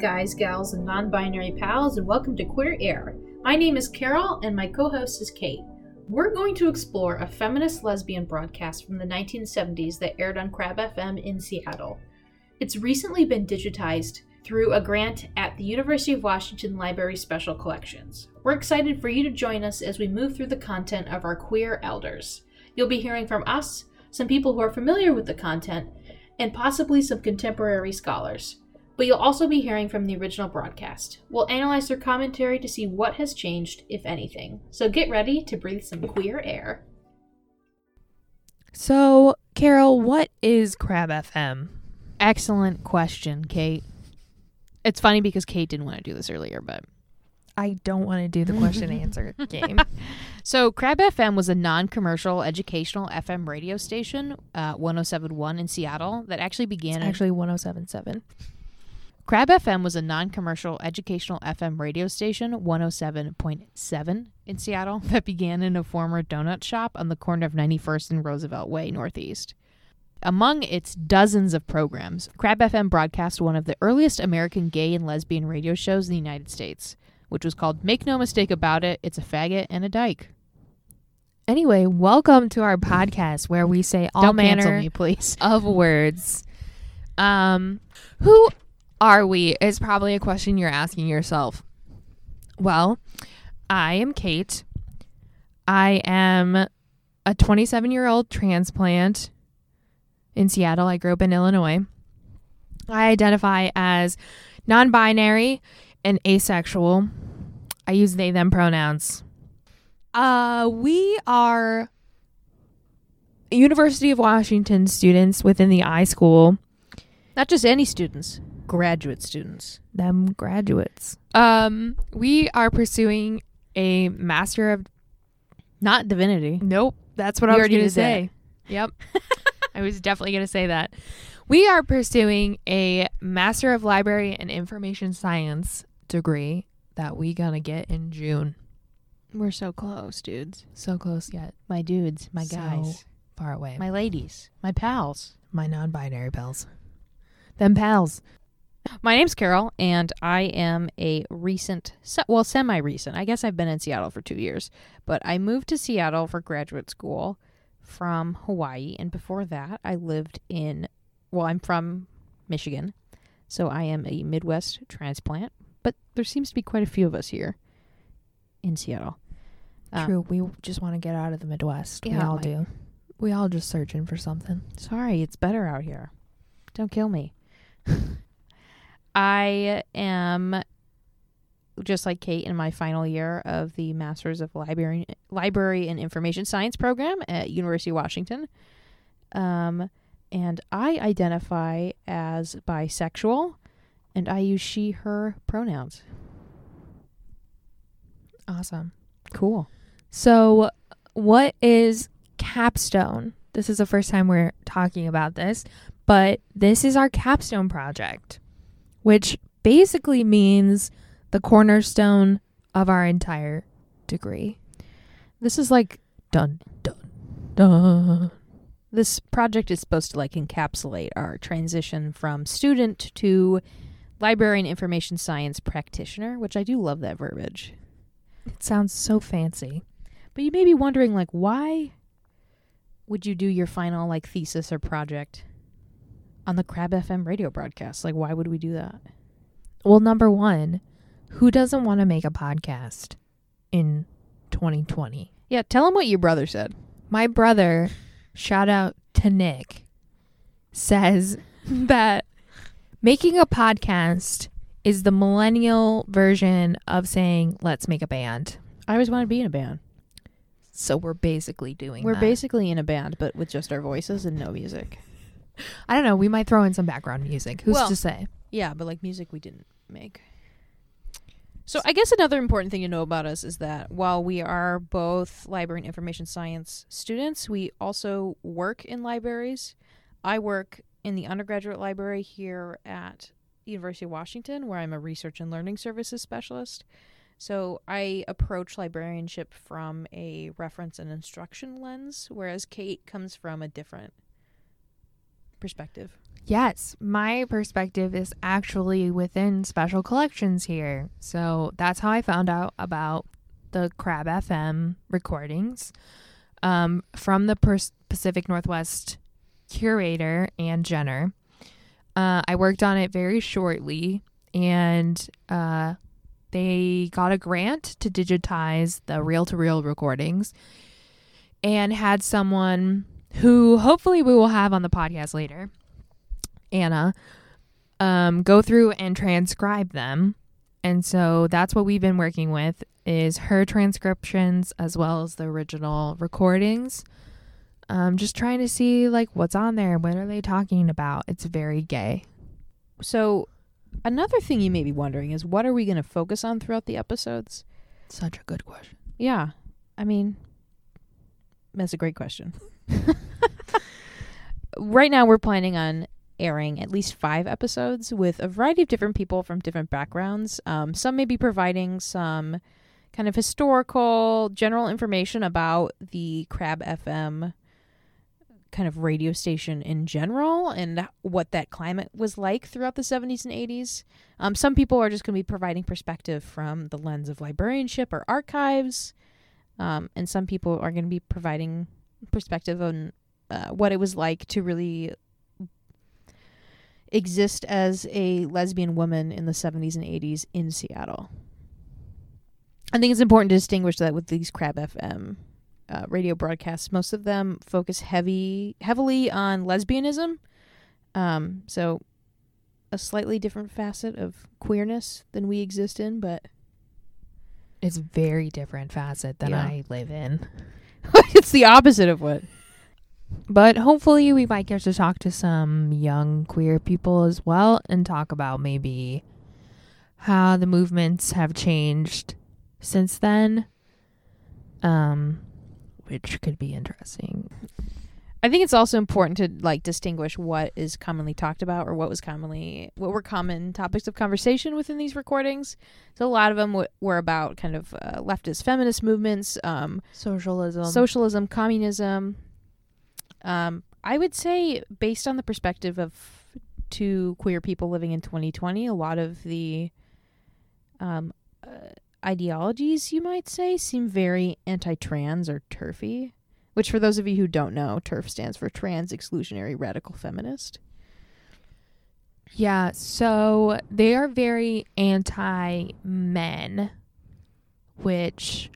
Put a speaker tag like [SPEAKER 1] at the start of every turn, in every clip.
[SPEAKER 1] Guys, gals, and non binary pals, and welcome to Queer Air. My name is Carol, and my co host is Kate. We're going to explore a feminist lesbian broadcast from the 1970s that aired on KRAB FM in Seattle. It's recently been digitized through a grant at the University of Washington Library Special Collections. We're excited for you to join us as we move through the content of our queer elders. You'll be hearing from us, some people who are familiar with the content, and possibly some contemporary scholars. But you'll also be hearing from the original broadcast. We'll analyze their commentary to see what has changed, if anything. So get ready to breathe some queer air.
[SPEAKER 2] So, Carol, what is KRAB FM?
[SPEAKER 3] Excellent question, Kate. It's funny because Kate didn't want to do this earlier, but
[SPEAKER 2] I don't want to do the question answer game.
[SPEAKER 3] so KRAB FM was a non-commercial educational FM radio station, uh, 1071 in Seattle, that actually began.
[SPEAKER 2] It's
[SPEAKER 3] in-
[SPEAKER 2] actually 1077.
[SPEAKER 3] KRAB FM was a non-commercial educational FM radio station, 107.7 in Seattle, that began in a former donut shop on the corner of 91st and Roosevelt Way, Northeast. Among its dozens of programs, KRAB FM broadcast one of the earliest American gay and lesbian radio shows in the United States, which was called Make No Mistake About It, It's a Faggot and a Dyke.
[SPEAKER 2] Anyway, welcome to our podcast where we say all
[SPEAKER 3] Don't
[SPEAKER 2] manner
[SPEAKER 3] me, please.
[SPEAKER 2] of words. Um, who are we? Is probably a question you're asking yourself. Well, I am Kate. I am a 27 year old transplant in Seattle. I grew up in Illinois. I identify as non binary and asexual. I use they them pronouns. Uh, we are University of Washington students within the iSchool.
[SPEAKER 3] Not just any students, graduate students.
[SPEAKER 2] them graduates. Um, we are pursuing a master of
[SPEAKER 3] Not divinity.
[SPEAKER 2] Nope, that's what
[SPEAKER 3] You
[SPEAKER 2] I was going to
[SPEAKER 3] did that.
[SPEAKER 2] say. Yep. I was definitely going to say that. We are pursuing a Master of Library and Information Science degree that we going to get in June.
[SPEAKER 3] We're so close, dudes.
[SPEAKER 2] So close yet
[SPEAKER 3] My dudes, my
[SPEAKER 2] So
[SPEAKER 3] guys,
[SPEAKER 2] far away.
[SPEAKER 3] my ladies, my pals.
[SPEAKER 2] my non-binary pals. Them pals.
[SPEAKER 3] My name's Carol, and I am a recent, well, semi recent. I guess I've been in Seattle for two years, but I moved to Seattle for graduate school from Hawaii. And before that, I lived in, well, I'm from Michigan. So I am a Midwest transplant, but there seems to be quite a few of us here in Seattle. Um,
[SPEAKER 2] True. We just want to get out of the Midwest. we
[SPEAKER 3] yeah,
[SPEAKER 2] all
[SPEAKER 3] like-
[SPEAKER 2] do. We all just searching for something.
[SPEAKER 3] Sorry, it's better out here. Don't kill me. I am just like Kate in my final year of the Masters of Library Library and Information Science program at University of Washington. Um, and I identify as bisexual and I use she her pronouns.
[SPEAKER 2] Awesome.
[SPEAKER 3] Cool.
[SPEAKER 2] So, what is capstone? This is the first time we're talking about this, but this is our capstone project, which basically means the cornerstone of our entire degree.
[SPEAKER 3] This is like
[SPEAKER 2] Dun dun dun.
[SPEAKER 3] this project is supposed to like encapsulate our transition from student to library and information science practitioner, which I do love that verbiage.
[SPEAKER 2] It sounds so fancy.
[SPEAKER 3] But you may be wondering like why would you do your final like thesis or project on the KRAB FM radio broadcast? Like why would we do that?
[SPEAKER 2] Well, number one, who doesn't want to make a podcast in 2020?
[SPEAKER 3] Yeah, tell him what your brother said.
[SPEAKER 2] My brother, shout out to Nick, says that making a podcast is the millennial version of saying, let's make a band.
[SPEAKER 3] I always wanted to be in a band.
[SPEAKER 2] So we're basically doing
[SPEAKER 3] We're
[SPEAKER 2] that.
[SPEAKER 3] basically in a band, but with just our voices and no music.
[SPEAKER 2] I don't know. We might throw in some background music. Who's
[SPEAKER 3] Well-
[SPEAKER 2] to say?
[SPEAKER 3] Yeah, but like music we didn't make. So I guess another important thing to know about us is that while we are both library and information science students, we also work in libraries. I work in the undergraduate library here at University of Washington where I'm a research and learning services specialist. So I approach librarianship from a reference and instruction lens whereas Kate comes from a different perspective?
[SPEAKER 2] Yes, my perspective is actually within special collections here. So that's how I found out about the KRAB FM recordings um, from the Pacific Northwest curator Ann Jenner. Uh, I worked on it very shortly, and uh, they got a grant to digitize the reel to reel recordings and had someone who hopefully we will have on the podcast later, Anna, um, go through and transcribe them. And so that's what we've been working with is her transcriptions as well as the original recordings. Um, just trying to see like what's on there. What are they talking about? It's very gay.
[SPEAKER 3] So, another thing you may be wondering is what are we going to focus on throughout the episodes?
[SPEAKER 2] Such a good question.
[SPEAKER 3] Yeah. I mean, that's a great question. right now, we're planning on airing at least five episodes with a variety of different people from different backgrounds. Um, some may be providing some kind of historical, general information about the KRAB FM kind of radio station in general and what that climate was like throughout the 70s and 80s. Um, some people are just going to be providing perspective from the lens of librarianship or archives. Um, and some people are going to be providing perspective on uh, what it was like to really exist as a lesbian woman in the 70s and 80s in Seattle. I think it's important to distinguish that with these KRAB FM uh, radio broadcasts, most of them focus heavy heavily on lesbianism. Um, so a slightly different facet of queerness than we exist in, but
[SPEAKER 2] It's very different facet than
[SPEAKER 3] Yeah.
[SPEAKER 2] I live in.
[SPEAKER 3] it's the opposite of what.
[SPEAKER 2] But hopefully, we might get to talk to some young queer people as well and talk about maybe how the movements have changed since then. Um, which could be interesting.
[SPEAKER 3] I think it's also important to like distinguish what is commonly talked about or what was commonly what were common topics of conversation within these recordings. So a lot of them w- were about kind of uh, leftist feminist movements, um,
[SPEAKER 2] Socialism.
[SPEAKER 3] socialism, communism. Um, I would say, based on the perspective of two queer people living in 2020, a lot of the um, uh, ideologies, you might say, seem very anti-trans or turfy. Which, for those of you who don't know, TERF stands for Trans Exclusionary Radical Feminist.
[SPEAKER 2] Yeah, so they are very anti men, which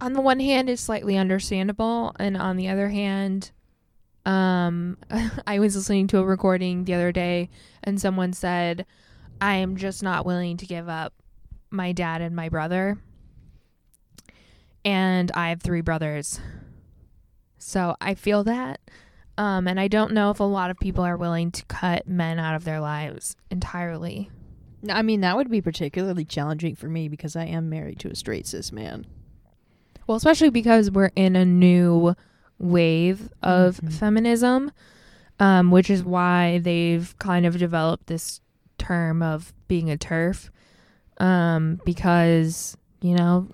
[SPEAKER 2] on the one hand is slightly understandable, and on the other hand, um, I was listening to a recording the other day, and someone said, I am just not willing to give up my dad and my brother. And I have three brothers. So I feel that. Um, and I don't know if a lot of people are willing to cut men out of their lives entirely.
[SPEAKER 3] I mean, that would be particularly challenging for me because I am married to a straight cis man.
[SPEAKER 2] Well, especially because we're in a new wave of
[SPEAKER 3] Mhm.
[SPEAKER 2] feminism, um, which is why they've kind of developed this term of being a TERF. Um, because, you know,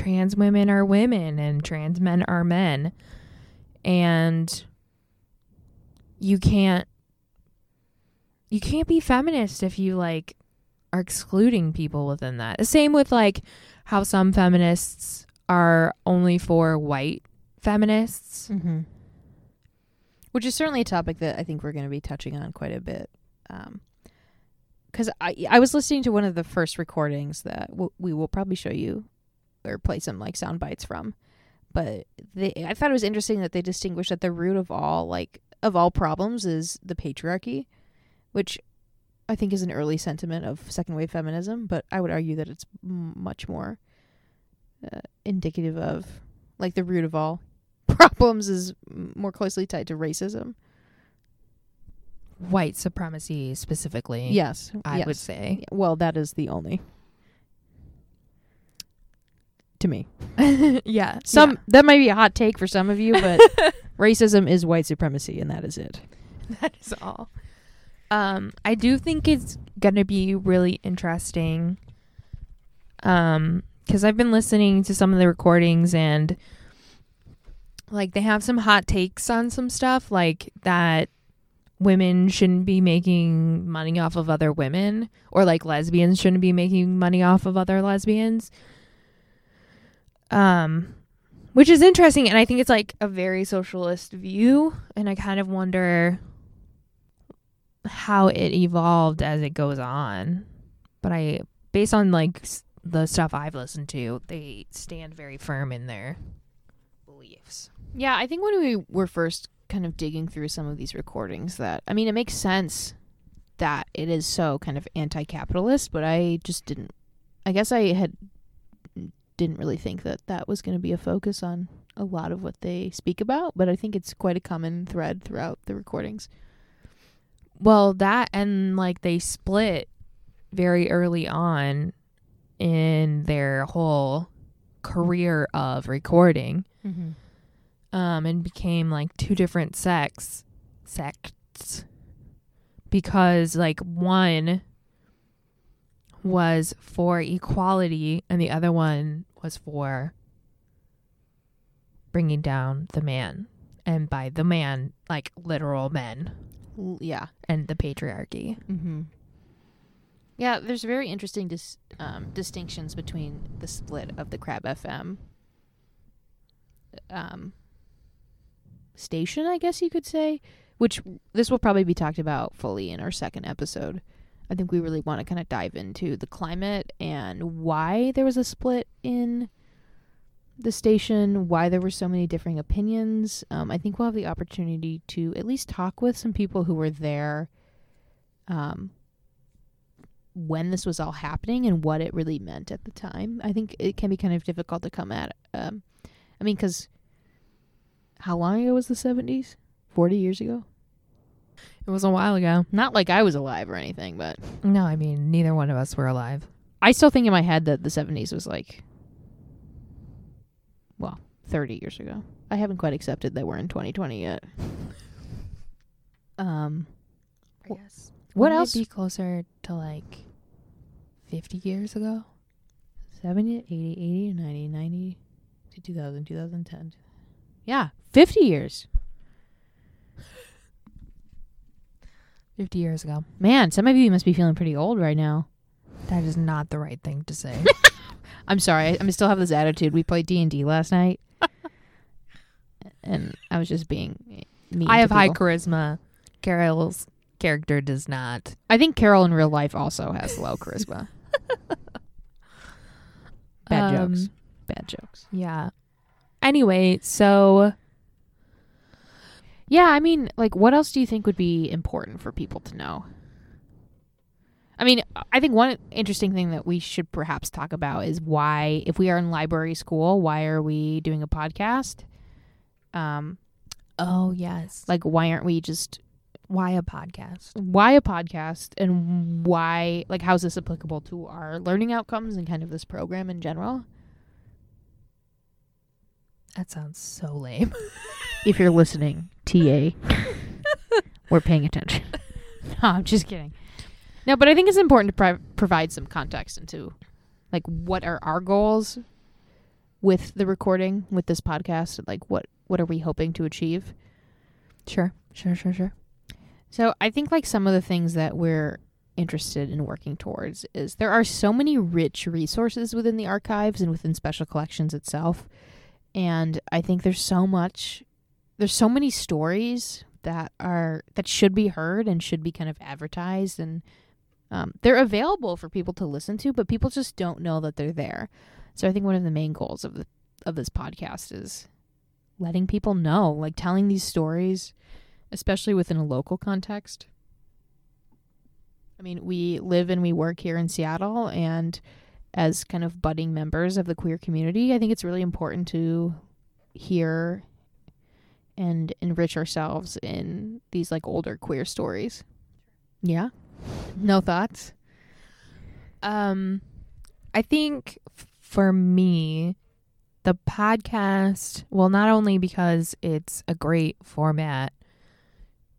[SPEAKER 2] trans women are women and trans men are men. And you can't you can't be feminist if you like are excluding people within that. The same with like how some feminists are only for white feminists.
[SPEAKER 3] Mm-hmm. Which is certainly a topic that I think we're going to be touching on quite a bit. Because I I was listening to one of the first recordings that w- we will probably show you or play some like sound bites from. But they, I thought it was interesting that they distinguished that the root of all like of all problems is the patriarchy, which I think is an early sentiment of second wave feminism. But I would argue that it's m- much more uh, indicative of like the root of all problems is more closely tied to racism.
[SPEAKER 2] White supremacy specifically.
[SPEAKER 3] Yes,
[SPEAKER 2] I
[SPEAKER 3] yes.
[SPEAKER 2] would say.
[SPEAKER 3] Well, that is the only. To me,
[SPEAKER 2] yeah.
[SPEAKER 3] some that might be a hot take for some of you, but racism is white supremacy, and that is it.
[SPEAKER 2] that is all. Um, I do think it's gonna be really interesting. Um, because I've been listening to some of the recordings and like they have some hot takes on some stuff like that women shouldn't be making money off of other women or like lesbians shouldn't be making money off of other lesbians um which is interesting and i think it's like a very socialist view and i kind of wonder how it evolved as it goes on. But i based on like the stuff i've listened to they stand very firm in their beliefs.
[SPEAKER 3] Yeah, I think when we were first kind of digging through some of these recordings that I mean it makes sense that it is so kind of anti-capitalist, but I just didn't I guess I had didn't really think that that was going to be a focus on a lot of what they speak about, but I think it's quite a common thread throughout the recordings.
[SPEAKER 2] Well, that and like they split very early on in their whole career of recording
[SPEAKER 3] Mm-hmm.
[SPEAKER 2] um and became like two different sects sects because like one was for equality and the other one was for bringing down the man and by the man like literal men
[SPEAKER 3] Yeah.
[SPEAKER 2] and the patriarchy
[SPEAKER 3] Mm-hmm. Yeah, there's very interesting dis- um, distinctions between the split of the KRAB FM um, station, I guess you could say, which this will probably be talked about fully in our second episode. I think we really want to kind of dive into the climate and why there was a split in the station, why there were so many differing opinions. Um, I think we'll have the opportunity to at least talk with some people who were there um, when this was all happening and what it really meant at the time. I think it can be kind of difficult to come at. Um, I mean, because how long ago was the 70s? 40 years ago?
[SPEAKER 2] It was a while ago
[SPEAKER 3] Not like I was alive or anything, but
[SPEAKER 2] no i mean neither one of us were alive
[SPEAKER 3] I still think in my head that the 70s was like, well, 30 years ago. I haven't quite accepted that we're in 2020 yet. Um,
[SPEAKER 2] i guess
[SPEAKER 3] what
[SPEAKER 2] Wouldn't
[SPEAKER 3] else?
[SPEAKER 2] it be closer to like 50 years ago
[SPEAKER 3] 70, 80, 80, 90, 90 to 2000, 2010. Yeah, 50 years.
[SPEAKER 2] 50 years ago
[SPEAKER 3] Man, some of you must be feeling pretty old right now.
[SPEAKER 2] that is not the right thing to say
[SPEAKER 3] I'm sorry. I, I still have this attitude. We played D&D last night. and I was just being mean
[SPEAKER 2] i have high charisma carol's character does not
[SPEAKER 3] I think Carol in real life also has low charisma. Bad
[SPEAKER 2] Um,
[SPEAKER 3] jokes. Bad jokes.
[SPEAKER 2] yeah anyway so
[SPEAKER 3] Yeah, I mean, like, what else do you think would be important for people to know? I mean, I think one interesting thing that we should perhaps talk about is why, if we are in library school, why are we doing a podcast? Um,
[SPEAKER 2] oh yes
[SPEAKER 3] like, why aren't we just
[SPEAKER 2] why a podcast
[SPEAKER 3] why a podcast and why like how's this applicable to our learning outcomes and kind of this program in general?
[SPEAKER 2] that sounds so lame
[SPEAKER 3] If you're listening, TA, we're paying attention. no, I'm just kidding. No, but I think it's important to provide some context into like what are our goals with the recording with this podcast? Like what what are we hoping to achieve?
[SPEAKER 2] sure sure sure sure
[SPEAKER 3] So I think like some of the things that we're interested in working towards is there are so many rich resources within the archives and within special collections itself. And I think there's so much there's so many stories that are that should be heard and should be kind of advertised and um, they're available for people to listen to, but people just don't know that they're there. So I think one of the main goals of the of this podcast is letting people know, like telling these stories, especially within a local context. I mean, we live and we work here in Seattle, and as kind of budding members of the queer community, I think it's really important to hear and enrich ourselves in these like older queer stories. Yeah. No thoughts?
[SPEAKER 2] Um, I think for me, the podcast, well, not only because it's a great format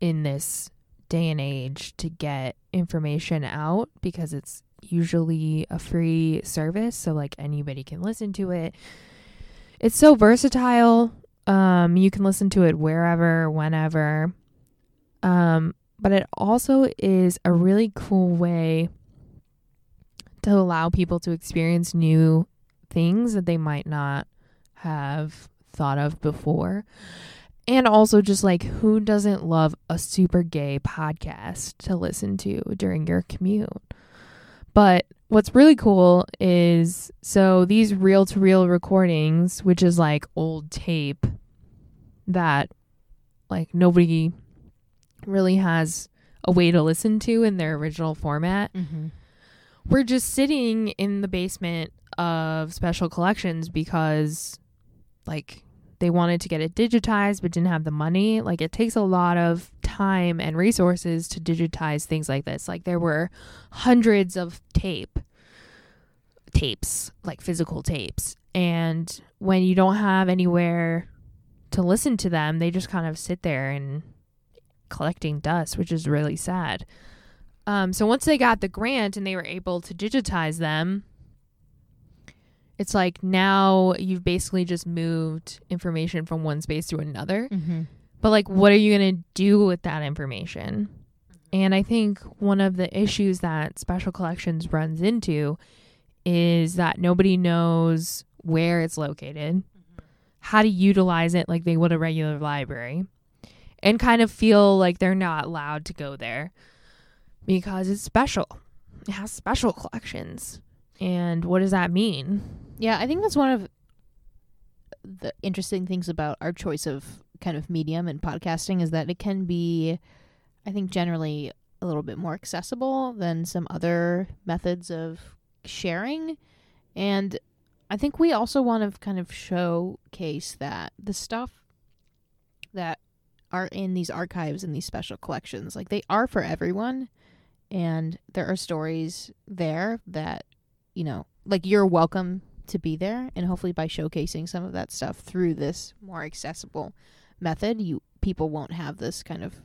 [SPEAKER 2] in this day and age to get information out, because it's usually a free service, so like anybody can listen to it. It's so versatile. Um, you can listen to it wherever, whenever. Um, but it also is a really cool way to allow people to experience new things that they might not have thought of before. And also, just like who doesn't love a super gay podcast to listen to during your commute? But what's really cool is so these reel to reel recordings, which is like old tape that like nobody really has a way to listen to in their original format.
[SPEAKER 3] Mm-hmm.
[SPEAKER 2] We're just sitting in the basement of special collections because like they wanted to get it digitized but didn't have the money. Like it takes a lot of time and resources to digitize things like this. Like there were hundreds of tape tapes, like physical tapes. And when you don't have anywhere to listen to them, they just kind of sit there and collecting dust, which is really sad. Um, so once they got the grant and they were able to digitize them, it's like now you've basically just moved information from one space to another.
[SPEAKER 3] Mm-hmm.
[SPEAKER 2] But like, what are you going to do with that information? Mm-hmm. And I think one of the issues that special collections runs into is that nobody knows where it's located, mm-hmm. how to utilize it like they would a regular library, and kind of feel like they're not allowed to go there because it's special. It has special collections. And what does that mean?
[SPEAKER 3] Yeah, I think that's one of the interesting things about our choice of kind of medium and podcasting is that it can be, I think, generally a little bit more accessible than some other methods of sharing. And I think we also want to kind of showcase that the stuff that are in these archives and these special collections, like they are for everyone. And there are stories there that, you know, like you're welcome to be there and hopefully by showcasing some of that stuff through this more accessible method you people won't have this kind of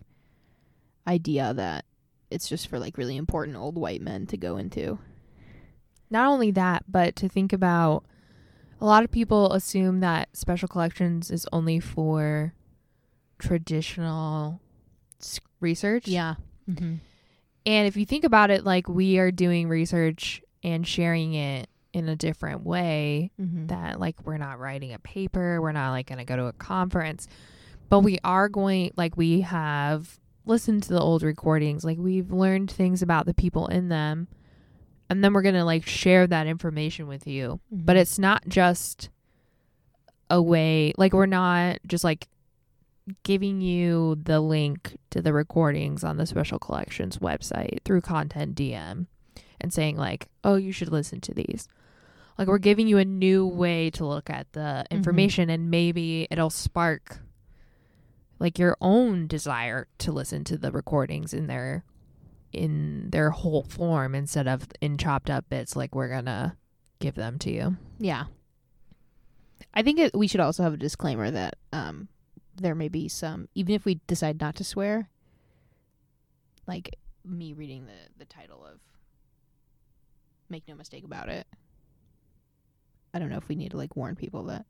[SPEAKER 3] idea that it's just for like really important old white men to go into
[SPEAKER 2] not only that, but to think about a lot of people assume that special collections is only for traditional research.
[SPEAKER 3] yeah mm-hmm.
[SPEAKER 2] And if you think about it, like we are doing research and sharing it in a different way,
[SPEAKER 3] Mm-hmm.
[SPEAKER 2] that like we're not writing a paper, we're not like going to go to a conference, but we are going, like, we have listened to the old recordings, like, we've learned things about the people in them, and then we're going to like share that information with you. But
[SPEAKER 3] Mm-hmm.
[SPEAKER 2] it's not just a way, like, we're not just like giving you the link to the recordings on the special collections website through CONTENTdm and saying like, "Oh, you should listen to these." Like we're giving you a new way to look at the information and maybe it'll spark like your own desire to listen to the recordings in their in their whole form instead of in chopped up bits like we're to give them to you.
[SPEAKER 3] yeah. I think it, we should also have a disclaimer that um there may be some even if we decide not to swear like me reading the the title of make no mistake about it. I don't know if we need to like warn people that.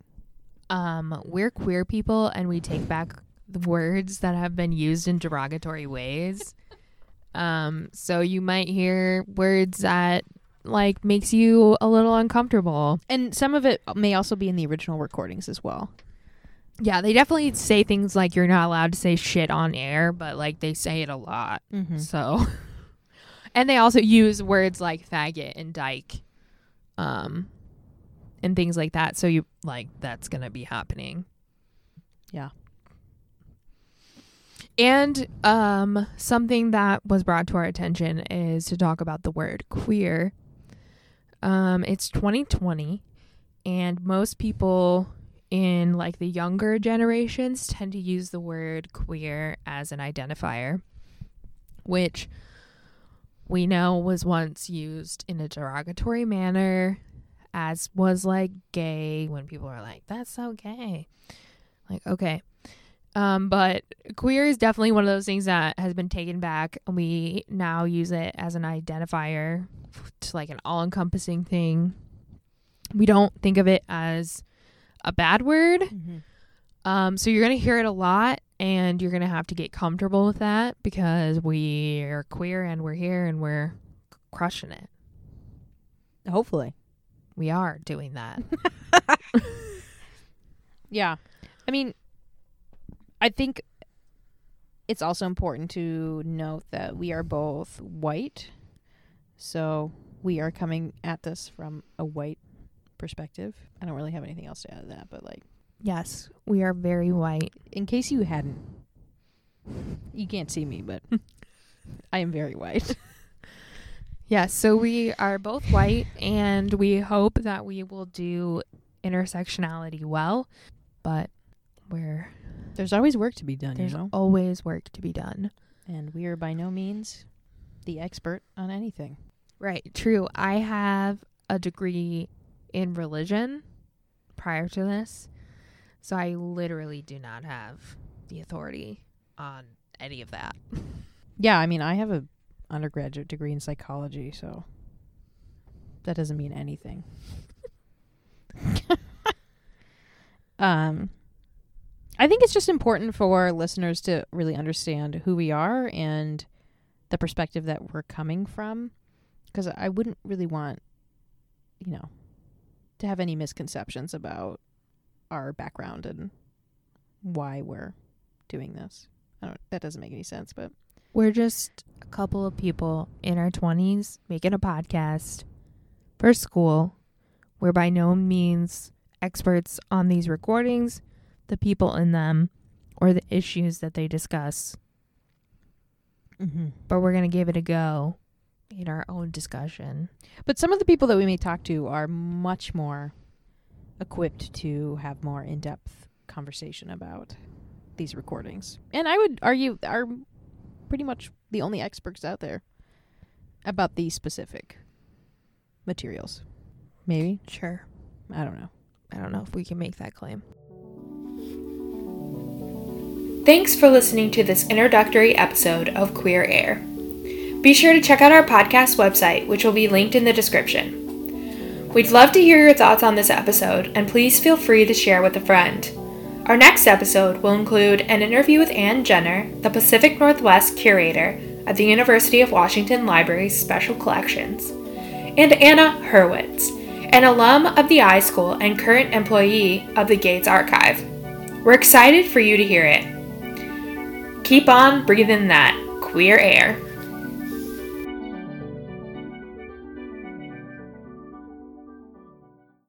[SPEAKER 2] Um we're queer people and we take back words that have been used in derogatory ways. um so you might hear words that like makes you a little uncomfortable.
[SPEAKER 3] and some of it may also be in the original recordings as well
[SPEAKER 2] Yeah, they definitely say things like you're not allowed to say shit on air, but like they say it a lot.
[SPEAKER 3] mm-hmm.
[SPEAKER 2] So, and they also use words like faggot and dyke, um, and things like that. So you like that's gonna be happening.
[SPEAKER 3] Yeah.
[SPEAKER 2] And um, something that was brought to our attention is to talk about the word queer. Um, it's 2020, and most people in like the younger generations tend to use the word queer as an identifier, which we know was once used in a derogatory manner, as was like gay when people were like, that's so gay. Like, okay. Um, but queer is definitely one of those things that has been taken back. and We now use it as an identifier to like an all encompassing thing. We don't think of it as a bad word.
[SPEAKER 3] Mm-hmm.
[SPEAKER 2] Um, so you're gonna hear it a lot, and you're gonna have to get comfortable with that because we are queer and we're here and we're crushing it.
[SPEAKER 3] Hopefully.
[SPEAKER 2] We are doing that.
[SPEAKER 3] Yeah. I mean, I think it's also important to note that we are both white. So we are coming at this from a white perspective. I don't really have anything else to add to that, but like,
[SPEAKER 2] yes, we are very white.
[SPEAKER 3] in case you hadn't, you can't see me, but I am very white.
[SPEAKER 2] Yes, so we are both white, and we hope that we will do intersectionality well, but we're
[SPEAKER 3] There's always work to be done,
[SPEAKER 2] there's
[SPEAKER 3] you know?
[SPEAKER 2] always work to be done.
[SPEAKER 3] And we are by no means the expert on anything.
[SPEAKER 2] Right, true. I have a degree in religion prior to this, so I literally do not have the authority on any of that.
[SPEAKER 3] Yeah, I mean, I have a undergraduate degree in psychology, so that doesn't mean anything. um I think it's just important for listeners to really understand who we are and the perspective that we're coming from because I wouldn't really want you know to have any misconceptions about our background and why we're doing this. I don't that doesn't make any sense, but
[SPEAKER 2] We're just a couple of people in our 20s making a podcast for school. We're by no means experts on these recordings, the people in them, or the issues that they discuss,
[SPEAKER 3] mm-hmm.
[SPEAKER 2] but we're going to give it a go in our own discussion.
[SPEAKER 3] But some of the people that we may talk to are much more equipped to have more in depth conversation about these recordings. And I would argue are pretty much the only experts out there about these specific materials. Maybe.
[SPEAKER 2] Sure.
[SPEAKER 3] I don't know.
[SPEAKER 2] I don't know if we can make that claim.
[SPEAKER 1] Thanks for listening to this introductory episode of Queer Air. Be sure to check out our podcast website, which will be linked in the description. We'd love to hear your thoughts on this episode, and please feel free to share with a friend. Our next episode will include an interview with Ann Jenner, the Pacific Northwest curator at the University of Washington Library's Special Collections, and Anna Hurwitz, an alum of the iSchool and current employee of the Gates Archive. We're excited for you to hear it. Keep on breathing that queer air.